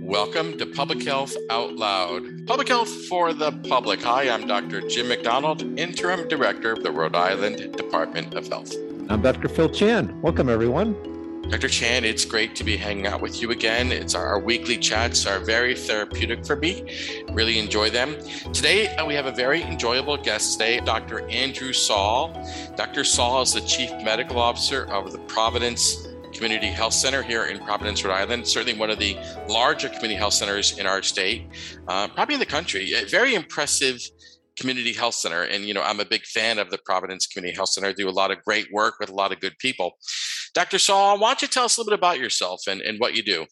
Welcome to Public Health Out Loud. Public Health for the Public. Hi, I'm Dr. Jim McDonald, Interim Director of the Rhode Island Department of Health. I'm Dr. Phil Chan. Welcome, everyone. Dr. Chan, it's great to be hanging out with you again. It's our, weekly chats are very therapeutic for me. Really enjoy them. Today, uh, we have a very enjoyable guest today, Dr. Andrew Saal. Dr. Saal is the Chief Medical Officer of the Providence Community Health Center here in Providence, Rhode Island. Certainly one of the larger community health centers in our state, uh, probably in the country. A very impressive community health center. And you know i'm a big fan of the providence community health center. I do a lot of great work with a lot of good people. Dr saal why don't you tell us a little bit about yourself and, and what you do?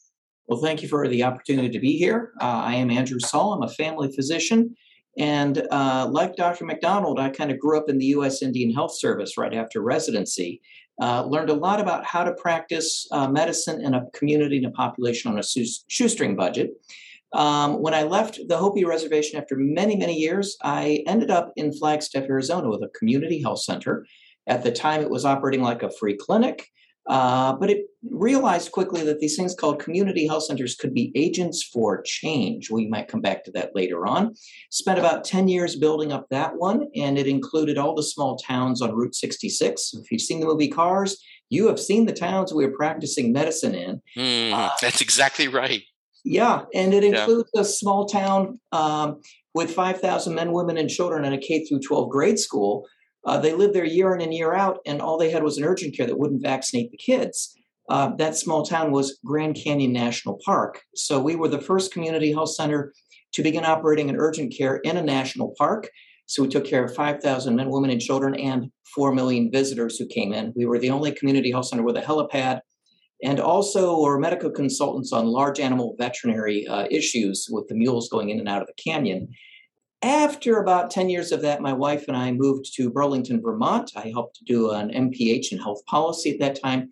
Well thank you for the opportunity to be here. Uh, i am andrew saal. I'm a family physician. And uh, like dr mcdonald i kind of grew up in the u.s indian health service right after residency uh, learned a lot about how to practice uh, medicine in a community and a population on a shoestring budget um, when I left the Hopi Reservation after many, many years, I ended up in Flagstaff, Arizona with a community health center. At the time, it was operating like a free clinic, uh, but it realized quickly that these things called community health centers could be agents for change. We might come back to that later on. Spent about 10 years building up that one, and it included all the small towns on Route 66. If you've seen the movie Cars, you have seen the towns we were practicing medicine in. Mm, uh, that's exactly right. Yeah, and it includes yeah. a small town um, with 5,000 men, women, and children in a K through 12 grade school. Uh, they lived there year in and year out, and all they had was an urgent care that wouldn't vaccinate the kids. Uh, that small town was Grand Canyon National Park. So we were the first community health center to begin operating an urgent care in a national park. So we took care of 5,000 men, women, and children, and 4 million visitors who came in. We were the only community health center with a helipad and also are medical consultants on large animal veterinary uh, issues with the mules going in and out of the canyon. After about 10 years of that, my wife and I moved to Burlington, Vermont. I helped do an MPH in health policy at that time,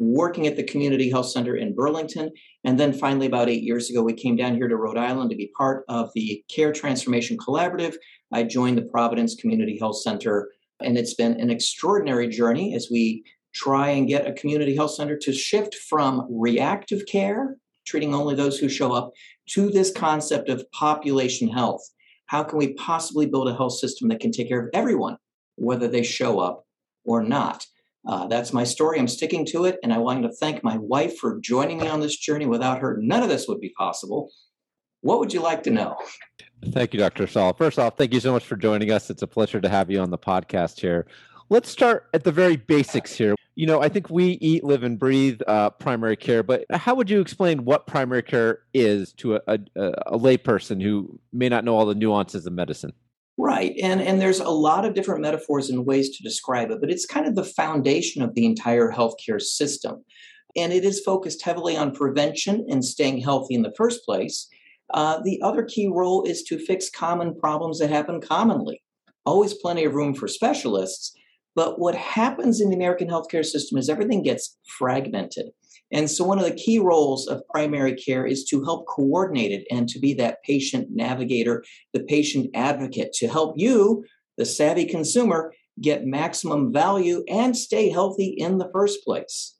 working at the Community Health Center in Burlington. And then finally, about eight years ago, we came down here to Rhode Island to be part of the Care Transformation Collaborative. I joined the Providence Community Health Center, and it's been an extraordinary journey as we try and get a community health center to shift from reactive care, treating only those who show up, to this concept of population health. How can we possibly build a health system that can take care of everyone, whether they show up or not? Uh, that's my story. I'm sticking to it. And I want to thank my wife for joining me on this journey. Without her, none of this would be possible. What would you like to know? Thank you, Dr. Saal. First off, thank you so much for joining us. It's a pleasure to have you on the podcast here. Let's start at the very basics here. You know, I think we eat, live, and breathe uh, primary care, but how would you explain what primary care is to a, a, a layperson who may not know all the nuances of medicine? Right. And and there's a lot of different metaphors and ways to describe it, but it's kind of the foundation of the entire healthcare system. And it is focused heavily on prevention and staying healthy in the first place. Uh, the other key role is to fix common problems that happen commonly. Always plenty of room for specialists, but what happens in the American healthcare system is everything gets fragmented. And so, one of the key roles of primary care is to help coordinate it and to be that patient navigator, the patient advocate, to help you, the savvy consumer, get maximum value and stay healthy in the first place.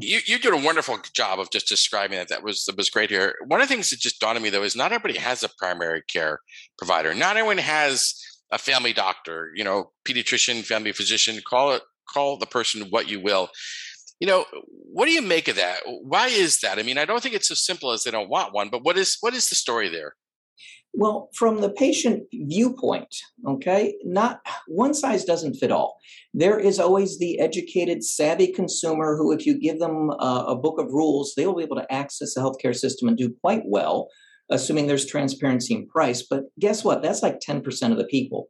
You, you did a wonderful job of just describing that. That was that was great here. One of the things that just dawned on me though is not everybody has a primary care provider. Not everyone has a family doctor, you know, pediatrician, family physician, call it call the person what you will. You know, what do you make of that? Why is that? I mean, I don't think it's so simple as they don't want one, but what is what is the story there? Well, from the patient viewpoint, okay, not one size doesn't fit all. There is always the educated, savvy consumer who, if you give them a, a book of rules, they will be able to access the healthcare system and do quite well assuming there's transparency in price. But guess what? That's like 10% of the people.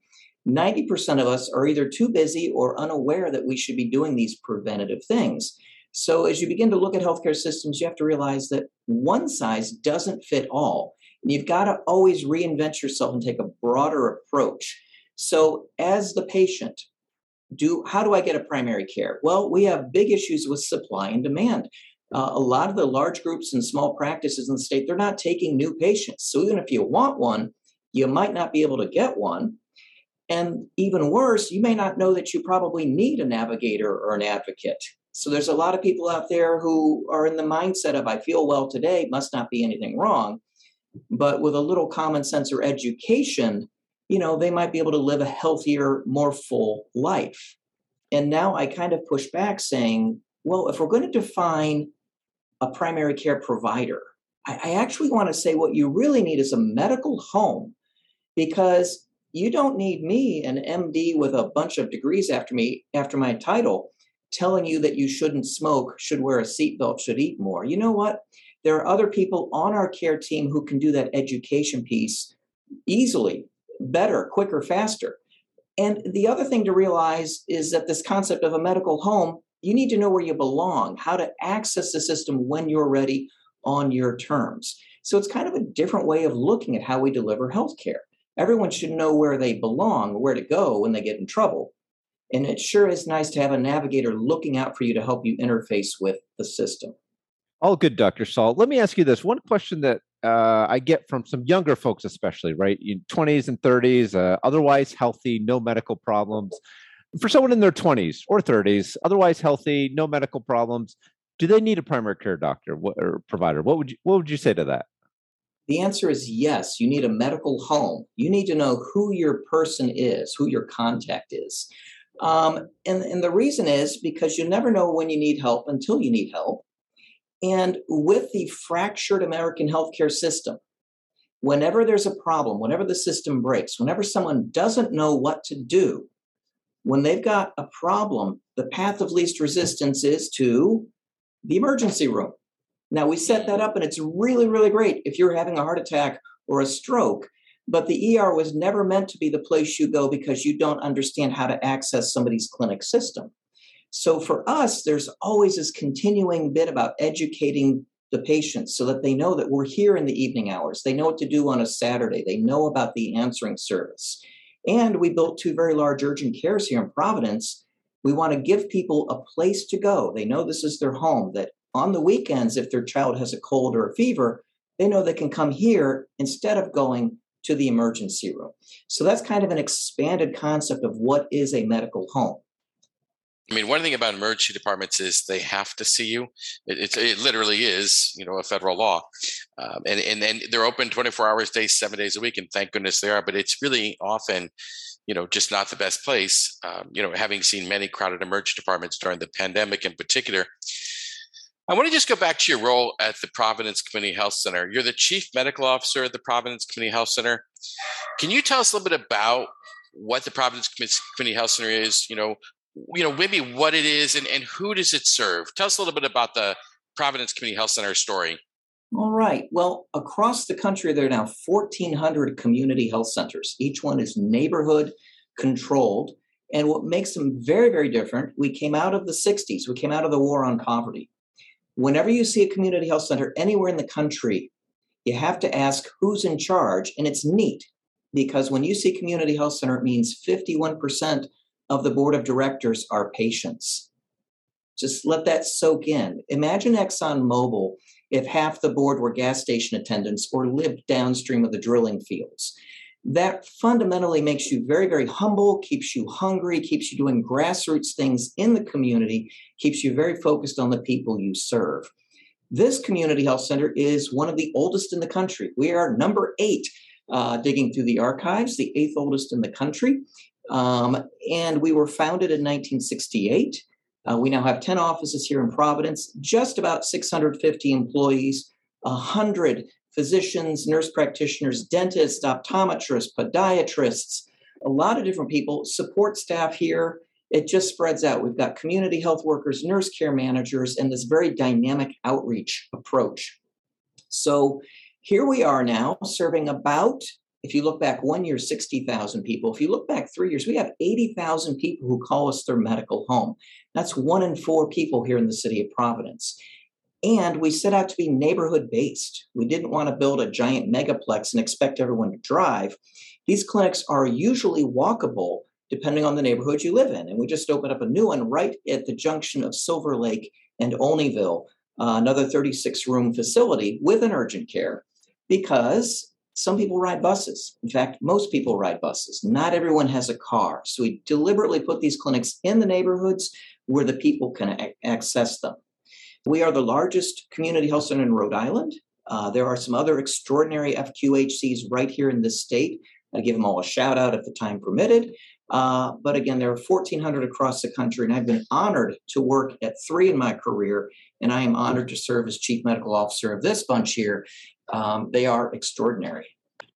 90% of us are either too busy or unaware that we should be doing these preventative things. So, as you begin to look at healthcare systems, you have to realize that one size doesn't fit all. And you've got to always reinvent yourself and take a broader approach. So, as the patient, do how do I get a primary care? Well, we have big issues with supply and demand uh, a lot of the large groups and small practices in the state, they're not taking new patients. So even if you want one, you might not be able to get one. And even worse, you may not know that you probably need a navigator or an advocate. So there's a lot of people out there who are in the mindset of, I feel well today, must not be anything wrong. But with a little common sense or education, you know, they might be able to live a healthier, more full life. And now I kind of push back saying, well, if we're going to define a primary care provider, I, I actually want to say what you really need is a medical home because you don't need me, an MD with a bunch of degrees after me, after my title, telling you that you shouldn't smoke, should wear a seatbelt, should eat more. You know what? There are other people on our care team who can do that education piece easily, better, quicker, faster. And the other thing to realize is that this concept of a medical home, you need to know where you belong, how to access the system when you're ready on your terms. So it's kind of a different way of looking at how we deliver healthcare. Everyone should know where they belong, where to go when they get in trouble. And it sure is nice to have a navigator looking out for you to help you interface with the system. All good, Dr. Saal. Let me ask you this one question that uh, I get from some younger folks, especially, right? In 20s and 30s, uh, otherwise healthy, no medical problems. For someone in their 20s or 30s, otherwise healthy, no medical problems, do they need a primary care doctor or provider? What would you What would you say to that? The answer is yes. You need a medical home. You need to know who your person is, who your contact is. Um, and, and the reason is because you never know when you need help until you need help. And with the fractured American healthcare system, whenever there's a problem, whenever the system breaks, whenever someone doesn't know what to do, when they've got a problem, the path of least resistance is to the emergency room. Now, we set that up and it's really, really great if you're having a heart attack or a stroke, but the ER was never meant to be the place you go because you don't understand how to access somebody's clinic system. So for us, there's always this continuing bit about educating the patients so that they know that we're here in the evening hours. They know what to do on a Saturday. They know about the answering service. And we built two very large urgent cares here in Providence. We want to give people a place to go. They know this is their home, that on the weekends, if their child has a cold or a fever, they know they can come here instead of going to the emergency room. So that's kind of an expanded concept of what is a medical home. I mean, one thing about emergency departments is they have to see you. It, it literally is, you know, a federal law, um, and and and they're open 24 hours a day, seven days a week, and thank goodness they are. But it's really often, you know, just not the best place. Um, you know, having seen many crowded emergency departments during the pandemic, in particular. I want to just go back to your role at the Providence Community Health Center. You're the chief medical officer at the Providence Community Health Center. Can you tell us a little bit about what the Providence Community Health Center is? You know, you know, maybe what it is and, and who does it serve? Tell us a little bit about the Providence Community Health Center story. All right. Well, across the country, there are now 1,400 community health centers. Each one is neighborhood controlled. And what makes them very, very different, we came out of the 60s, we came out of the war on poverty. Whenever you see a community health center anywhere in the country, you have to ask who's in charge. And it's neat because when you see community health center, it means 51% of the board of directors are patients. Just let that soak in. Imagine ExxonMobil if half the board were gas station attendants or lived downstream of the drilling fields. That fundamentally makes you very, very humble, keeps you hungry, keeps you doing grassroots things in the community, keeps you very focused on the people you serve. This community health center is one of the oldest in the country. We are number eight, uh, digging through the archives, the eighth oldest in the country. Um, and we were founded in 1968. Uh, we now have 10 offices here in Providence, just about 650 employees, 100 physicians, nurse practitioners, dentists, optometrists, podiatrists, a lot of different people, support staff here. It just spreads out. We've got community health workers, nurse care managers, and this very dynamic outreach approach. So here we are now serving about if you look back one year, 60,000 people. If you look back three years, we have 80,000 people who call us their medical home. That's one in four people here in the city of Providence. And we set out to be neighborhood based. We didn't want to build a giant megaplex and expect everyone to drive. These clinics are usually walkable depending on the neighborhood you live in. And we just opened up a new one right at the junction of Silver Lake and Olneyville, uh, another 36 room facility with an urgent care because some people ride buses. In fact, most people ride buses. Not everyone has a car. So we deliberately put these clinics in the neighborhoods where the people can access them. We are the largest community health center in Rhode Island. Uh, there are some other extraordinary FQHCs right here in this state. I give them all a shout out if the time permitted. Uh, but again, there are 1,400 across the country, and I've been honored to work at three in my career, and I am honored to serve as chief medical officer of this bunch here. Um, they are extraordinary.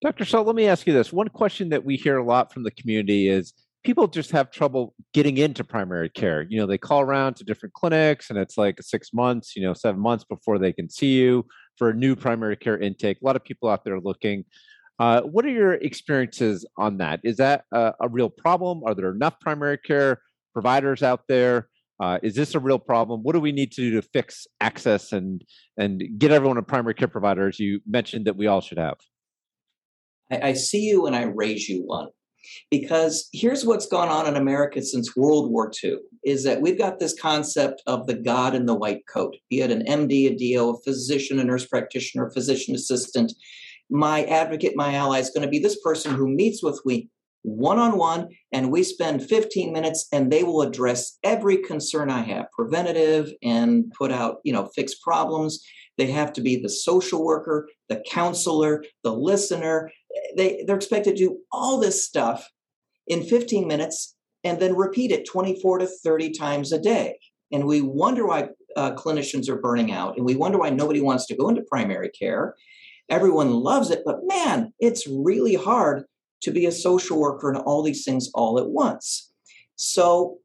Dr. Saal, let me ask you this. One question that we hear a lot from the community is people just have trouble getting into primary care. You know, they call around to different clinics and it's like six months, you know, seven months before they can see you for a new primary care intake. A lot of people out there looking. Uh, what are your experiences on that? Is that a, a, real problem? Are there enough primary care providers out there? Uh, is this a real problem? What do we need to do to fix access and and get everyone a primary care provider? As you mentioned, that we all should have. I, I see you and I raise you one because here's what's gone on in America since World War II is that we've got this concept of the God in the white coat, be it an MD, a DO, a physician, a nurse practitioner, a physician assistant. My advocate, my ally is going to be this person who meets with me one on one, and we spend 15 minutes and they will address every concern I have, preventative and put out, you know, fix problems. They have to be the social worker, the counselor, the listener. They, they're expected to do all this stuff in 15 minutes and then repeat it 24 to 30 times a day. And we wonder why uh, clinicians are burning out and we wonder why nobody wants to go into primary care. Everyone loves it, but man, it's really hard to be a social worker and all these things all at once. So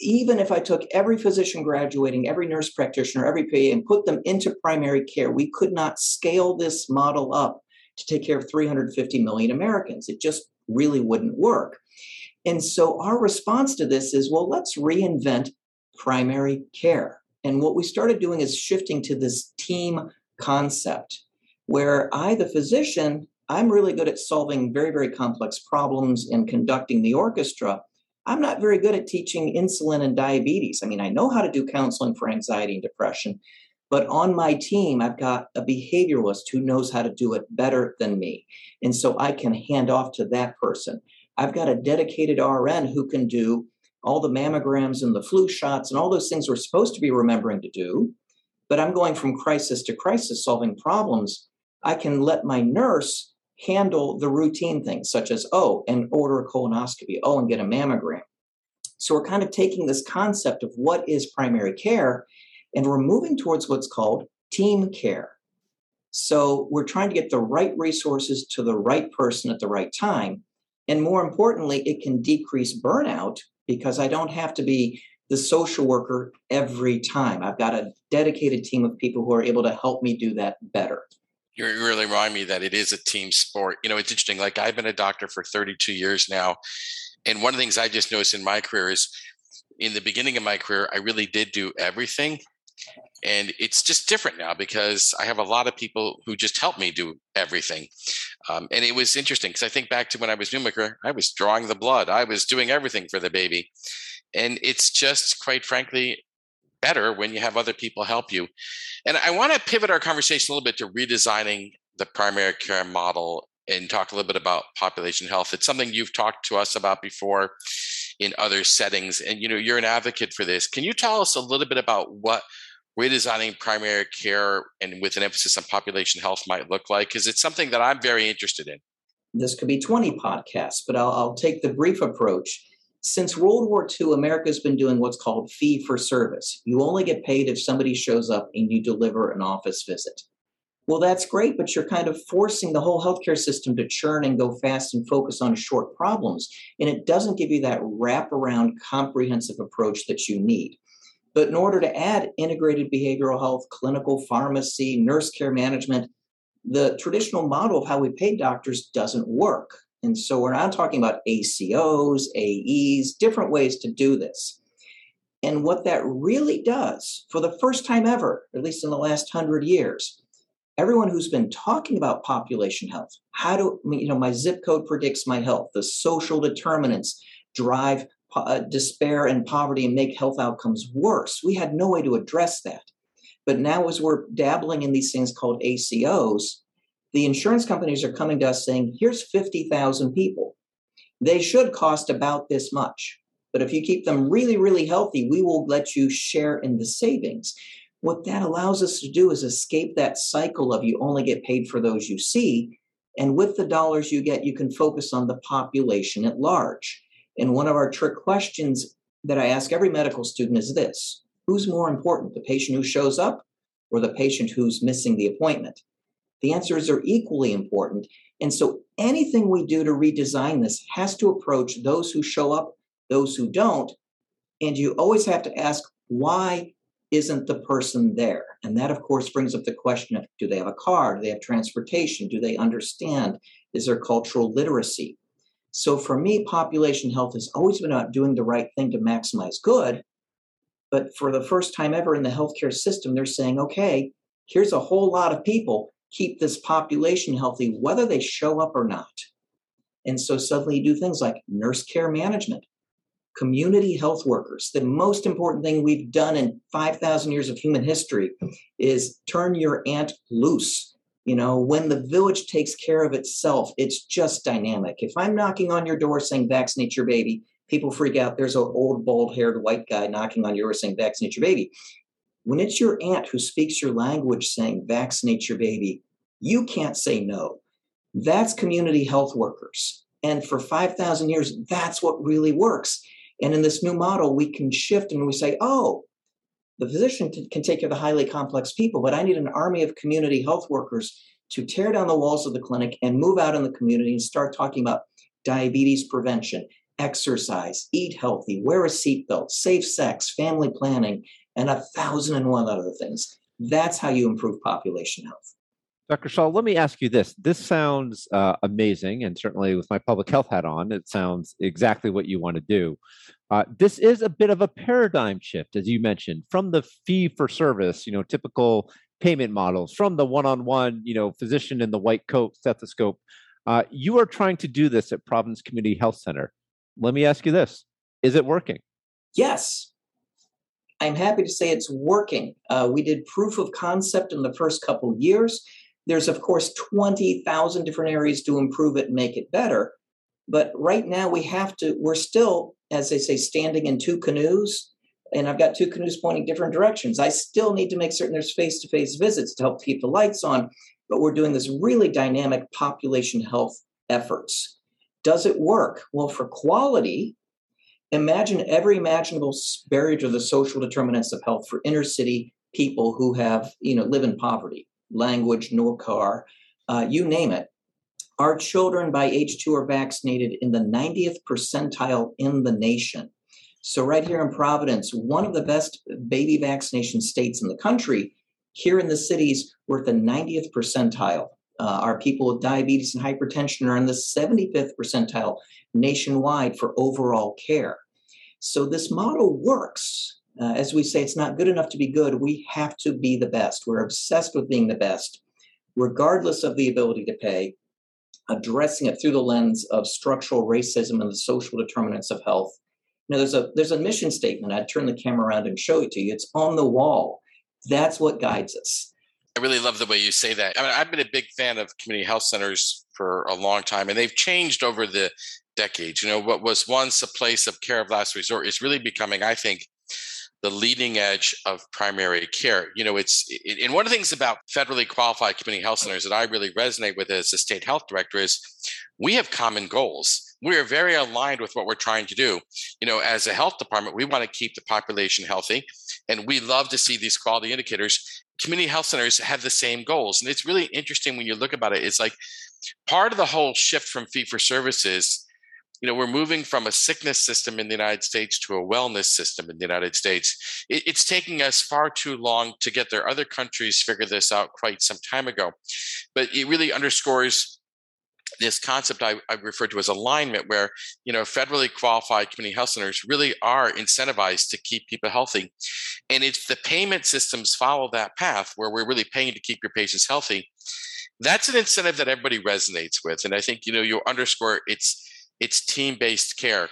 even if I took every physician graduating, every nurse practitioner, every PA, and put them into primary care, we could not scale this model up to take care of 350 million Americans. It just really wouldn't work. And so our response to this is well, let's reinvent primary care. And what we started doing is shifting to this team concept where I, the physician, I'm really good at solving very, very complex problems and conducting the orchestra. I'm not very good at teaching insulin and diabetes. I mean, I know how to do counseling for anxiety and depression, but on my team, I've got a behavioralist who knows how to do it better than me. And so I can hand off to that person. I've got a dedicated RN who can do all the mammograms and the flu shots and all those things we're supposed to be remembering to do. But I'm going from crisis to crisis solving problems. I can let my nurse handle the routine things such as, oh, and order a colonoscopy, oh, and get a mammogram. So we're kind of taking this concept of what is primary care and we're moving towards what's called team care. So we're trying to get the right resources to the right person at the right time. And more importantly, it can decrease burnout because I don't have to be the social worker every time. I've got a dedicated team of people who are able to help me do that better you really remind me that it is a team sport. You know, it's interesting. Like I've been a doctor for 32 years now. And one of the things I just noticed in my career is in the beginning of my career, I really did do everything. And it's just different now because I have a lot of people who just help me do everything. Um, and it was interesting because I think back to when I was new my I was drawing the blood, I was doing everything for the baby. And it's just, quite frankly, better when you have other people help you. And I want to pivot our conversation a little bit to redesigning the primary care model and talk a little bit about population health. It's something you've talked to us about before in other settings and you know you're an advocate for this. Can you tell us a little bit about what redesigning primary care and with an emphasis on population health might look like because it's something that I'm very interested in. This could be 20 podcasts, but I'll, I'll take the brief approach since World War II, America's been doing what's called fee for service. You only get paid if somebody shows up and you deliver an office visit. Well, that's great, but you're kind of forcing the whole healthcare system to churn and go fast and focus on short problems. And it doesn't give you that wraparound, comprehensive approach that you need. But in order to add integrated behavioral health, clinical pharmacy, nurse care management, the traditional model of how we pay doctors doesn't work. And so we're not talking about ACOs, AEs, different ways to do this. And what that really does, for the first time ever, at least in the last hundred years, everyone who's been talking about population health, how do you know my zip code predicts my health, the social determinants drive uh, despair and poverty and make health outcomes worse. We had no way to address that. But now, as we're dabbling in these things called ACOs, the insurance companies are coming to us saying, here's 50,000 people. They should cost about this much. But if you keep them really, really healthy, we will let you share in the savings. What that allows us to do is escape that cycle of you only get paid for those you see. And with the dollars you get, you can focus on the population at large. And one of our trick questions that I ask every medical student is this Who's more important, the patient who shows up or the patient who's missing the appointment? The answers are equally important. And so anything we do to redesign this has to approach those who show up, those who don't. And you always have to ask, why isn't the person there? And that, of course, brings up the question of do they have a car? Do they have transportation? Do they understand? Is there cultural literacy? So for me, population health has always been about doing the right thing to maximize good. But for the first time ever in the healthcare system, they're saying, okay, here's a whole lot of people, keep this population healthy, whether they show up or not. And so suddenly you do things like nurse care management, community health workers. The most important thing we've done in 5,000 years of human history is turn your aunt loose you know, when the village takes care of itself, it's just dynamic. If I'm knocking on your door saying vaccinate your baby, people freak out. There's an old bald haired white guy knocking on your door saying vaccinate your baby. When it's your aunt who speaks your language saying vaccinate your baby, you can't say no. That's community health workers. And for 5,000 years, that's what really works. And in this new model, we can shift and we say, oh, the physician can take care of the highly complex people, but I need an army of community health workers to tear down the walls of the clinic and move out in the community and start talking about diabetes prevention, exercise, eat healthy, wear a seatbelt, safe sex, family planning, and a thousand and one other things. That's how you improve population health. Dr. Shaw, let me ask you this. This sounds uh, amazing, and certainly with my public health hat on, it sounds exactly what you want to do. Uh, this is a bit of a paradigm shift, as you mentioned, from the fee for service, you know, typical payment models, from the one-on-one, you know, physician in the white coat, stethoscope. Uh, you are trying to do this at Providence Community Health Center. Let me ask you this: Is it working? Yes, I'm happy to say it's working. Uh, we did proof of concept in the first couple years. There's of course 20,000 different areas to improve it and make it better. But right now we have to, we're still, as they say, standing in two canoes. And I've got two canoes pointing different directions. I still need to make certain there's face to face visits to help keep the lights on. But we're doing this really dynamic population health efforts. Does it work? Well, for quality, imagine every imaginable barrier to the social determinants of health for inner city people who have, you know, live in poverty, language, no car, uh, you name it. Our children by age two are vaccinated in the 90th percentile in the nation. So, right here in Providence, one of the best baby vaccination states in the country, here in the cities, we're at the 90th percentile. Uh, our people with diabetes and hypertension are in the 75th percentile nationwide for overall care. So, this model works. Uh, as we say, it's not good enough to be good. We have to be the best. We're obsessed with being the best, regardless of the ability to pay addressing it through the lens of structural racism and the social determinants of health. Now, there's a there's a mission statement. I'd turn the camera around and show it to you. It's on the wall. That's what guides us. I really love the way you say that. I mean, I've been a big fan of community health centers for a long time, and they've changed over the decades. You know, what was once a place of care of last resort is really becoming, I think, the leading edge of primary care. You know, it's it, and one of the things about federally qualified community health centers that I really resonate with as a state health director is we have common goals. We are very aligned with what we're trying to do. You know, as a health department, we want to keep the population healthy, and we love to see these quality indicators. Community health centers have the same goals, and it's really interesting when you look about it. It's like part of the whole shift from fee for services you know, we're moving from a sickness system in the United States to a wellness system in the United States. It, it's taking us far too long to get there. Other countries figured this out quite some time ago, but it really underscores this concept I, I refer to as alignment, where you know federally qualified community health centers really are incentivized to keep people healthy, and if the payment systems follow that path, where we're really paying to keep your patients healthy, that's an incentive that everybody resonates with, and I think you know you underscore it's it's team based care.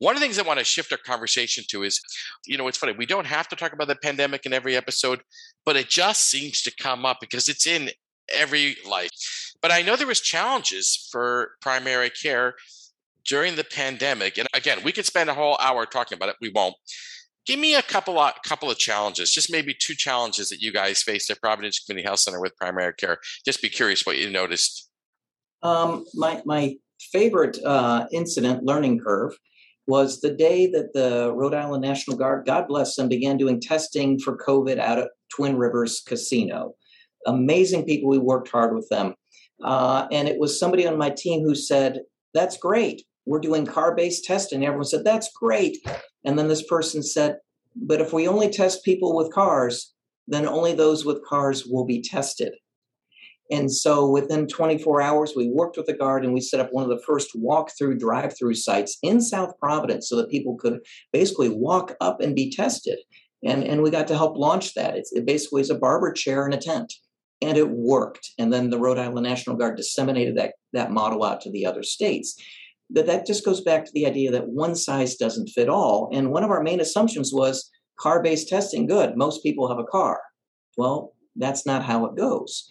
One of the things I want to shift our conversation to is, you know, it's funny, we don't have to talk about the pandemic in every episode, but it just seems to come up because it's in every life. But I know there was challenges for primary care during the pandemic, and again, we could spend a whole hour talking about it. We won't. Give me a couple of couple of challenges, just maybe two challenges that you guys faced at Providence Community Health Center with primary care. Just be curious what you noticed. Um, my my favorite uh, incident, learning curve, was the day that the Rhode Island National Guard, God bless them, began doing testing for COVID out at Twin Rivers Casino. Amazing people. We worked hard with them. Uh, and it was somebody on my team who said, That's great. We're doing car based testing. Everyone said, That's great. And then this person said, But if we only test people with cars, then only those with cars will be tested. And so within 24 hours, we worked with the Guard and we set up one of the first walk through drive through sites in South Providence so that people could basically walk up and be tested. And, and we got to help launch that. It's, it basically is a barber chair in a tent. And it worked. And then the Rhode Island National Guard disseminated that, that model out to the other states. But that just goes back to the idea that one size doesn't fit all. And one of our main assumptions was car based testing, good. Most people have a car. Well, that's not how it goes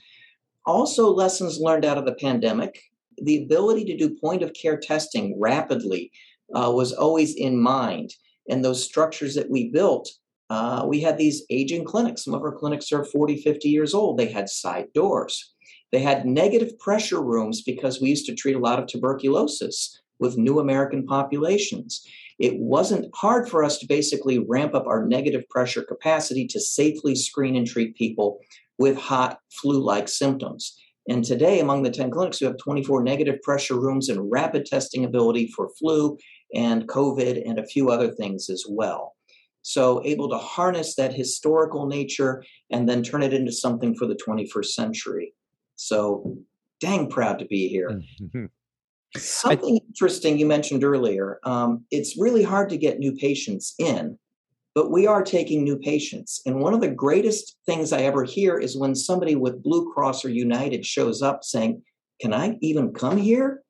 also, lessons learned out of the pandemic the ability to do point of care testing rapidly uh, was always in mind. And those structures that we built, uh, we had these aging clinics. Some of our clinics are 40, 50 years old. They had side doors. They had negative pressure rooms because we used to treat a lot of tuberculosis with new American populations. It wasn't hard for us to basically ramp up our negative pressure capacity to safely screen and treat people with hot flu like symptoms. And today, among the 10 clinics, we have 24 negative pressure rooms and rapid testing ability for flu and COVID and a few other things as well. So, able to harness that historical nature and then turn it into something for the 21st century. So, dang proud to be here. Mm-hmm. Something interesting you mentioned earlier um, it's really hard to get new patients in but we are taking new patients. And one of the greatest things I ever hear is when somebody with Blue Cross or United shows up saying, Can I even come here?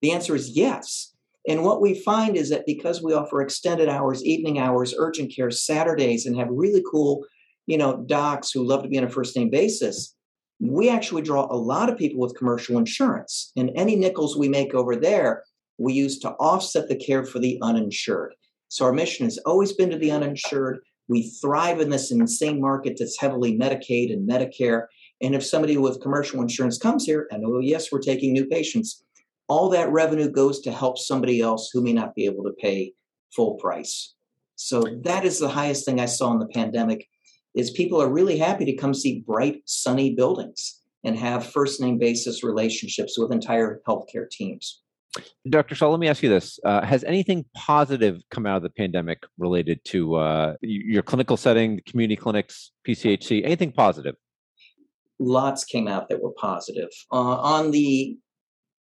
The answer is yes. And what we find is that because we offer extended hours, evening hours, urgent care, Saturdays, and have really cool, you know, docs who love to be on a first name basis, we actually draw a lot of people with commercial insurance. And any nickels we make over there, we use to offset the care for the uninsured. So our mission has always been to the uninsured. We thrive in this insane market that's heavily Medicaid and Medicare. And if somebody with commercial insurance comes here and, oh, yes, we're taking new patients, all that revenue goes to help somebody else who may not be able to pay full price. So that is the highest thing I saw in the pandemic is people are really happy to come see bright, sunny buildings and have first name basis relationships with entire healthcare teams. Dr. Shaw, let me ask you this. Uh, has anything positive come out of the pandemic related to uh, your clinical setting, community clinics, PCHC? Anything positive? Lots came out that were positive. Uh, on the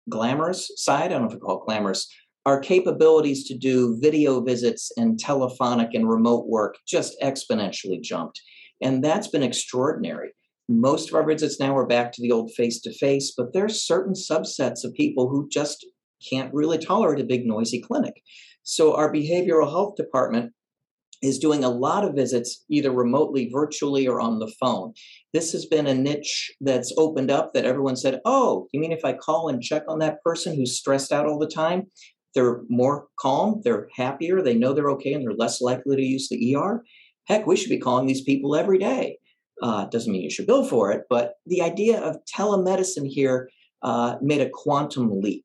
glamorous side, I don't know if we call it glamorous, our capabilities to do video visits and telephonic and remote work just exponentially jumped. And that's been extraordinary. Most of our visits now are back to the old face to face, but there's certain subsets of people who just can't really tolerate a big noisy clinic. So our behavioral health department is doing a lot of visits either remotely, virtually, or on the phone. This has been a niche that's opened up that everyone said, Oh, you mean if I call and check on that person who's stressed out all the time? They're more calm, they're happier, they know they're okay, and they're less likely to use the ER. Heck, we should be calling these people every day. Uh, doesn't mean you should bill for it, but the idea of telemedicine here uh, made a quantum leap.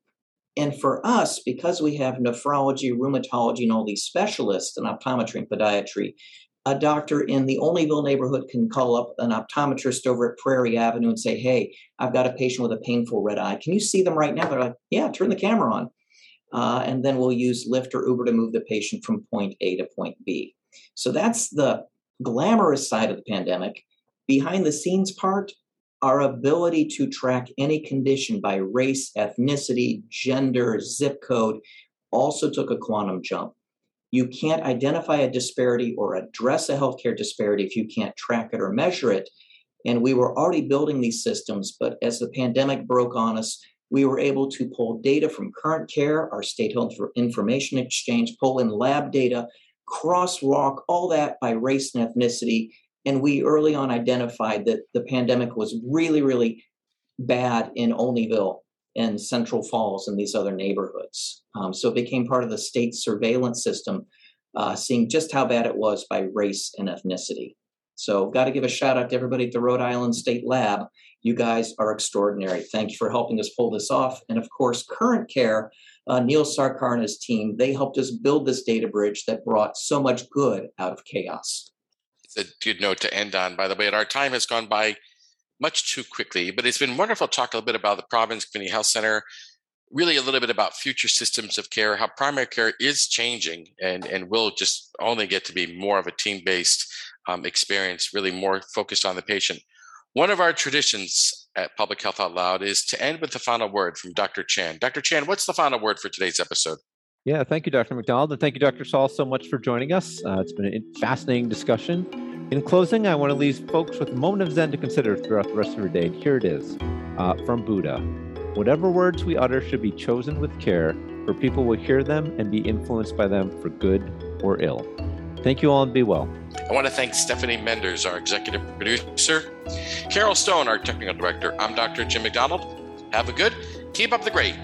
And for us, because we have nephrology, rheumatology, and all these specialists in optometry and podiatry, a doctor in the Olneyville neighborhood can call up an optometrist over at Prairie Avenue and say, Hey, I've got a patient with a painful red eye. Can you see them right now? They're like, Yeah, turn the camera on. Uh, and then we'll use Lyft or Uber to move the patient from point A to point B. So that's the glamorous side of the pandemic. Behind the scenes part, our ability to track any condition by race, ethnicity, gender, zip code also took a quantum jump. You can't identify a disparity or address a healthcare disparity if you can't track it or measure it. And we were already building these systems, but as the pandemic broke on us, we were able to pull data from current care, our state health information exchange, pull in lab data, crosswalk all that by race and ethnicity, and we early on identified that the pandemic was really, really bad in Olneyville. and Central Falls and these other neighborhoods. Um, so it became part of the state surveillance system, uh, seeing just how bad it was by race and ethnicity. So, got to give a shout out to everybody at the Rhode Island State Lab. You guys are extraordinary. Thank you for helping us pull this off. And of course, Current Care, uh, Neil Sarkar and his team, they helped us build this data bridge that brought so much good out of chaos. It's a good note to end on, by the way. And our time has gone by much too quickly, but it's been wonderful to talk a little bit about the Providence Community Health Center, really a little bit about future systems of care, how primary care is changing and, and will just only get to be more of a team based um, experience, really more focused on the patient. One of our traditions at Public Health Out Loud is to end with the final word from Dr. Chan. Dr. Chan, what's the final word for today's episode? Yeah, thank you, Dr. McDonald, and thank you, Dr. Saal, so much for joining us. Uh, it's been a fascinating discussion. In closing, I want to leave folks with a moment of Zen to consider throughout the rest of your day. And Here it is uh, from Buddha Whatever words we utter should be chosen with care, for people will hear them and be influenced by them for good or ill. Thank you all and be well. I want to thank Stephanie Menders, our executive producer, Carol Stone, our technical director. I'm Dr. Jim McDonald. Have a good, keep up the great.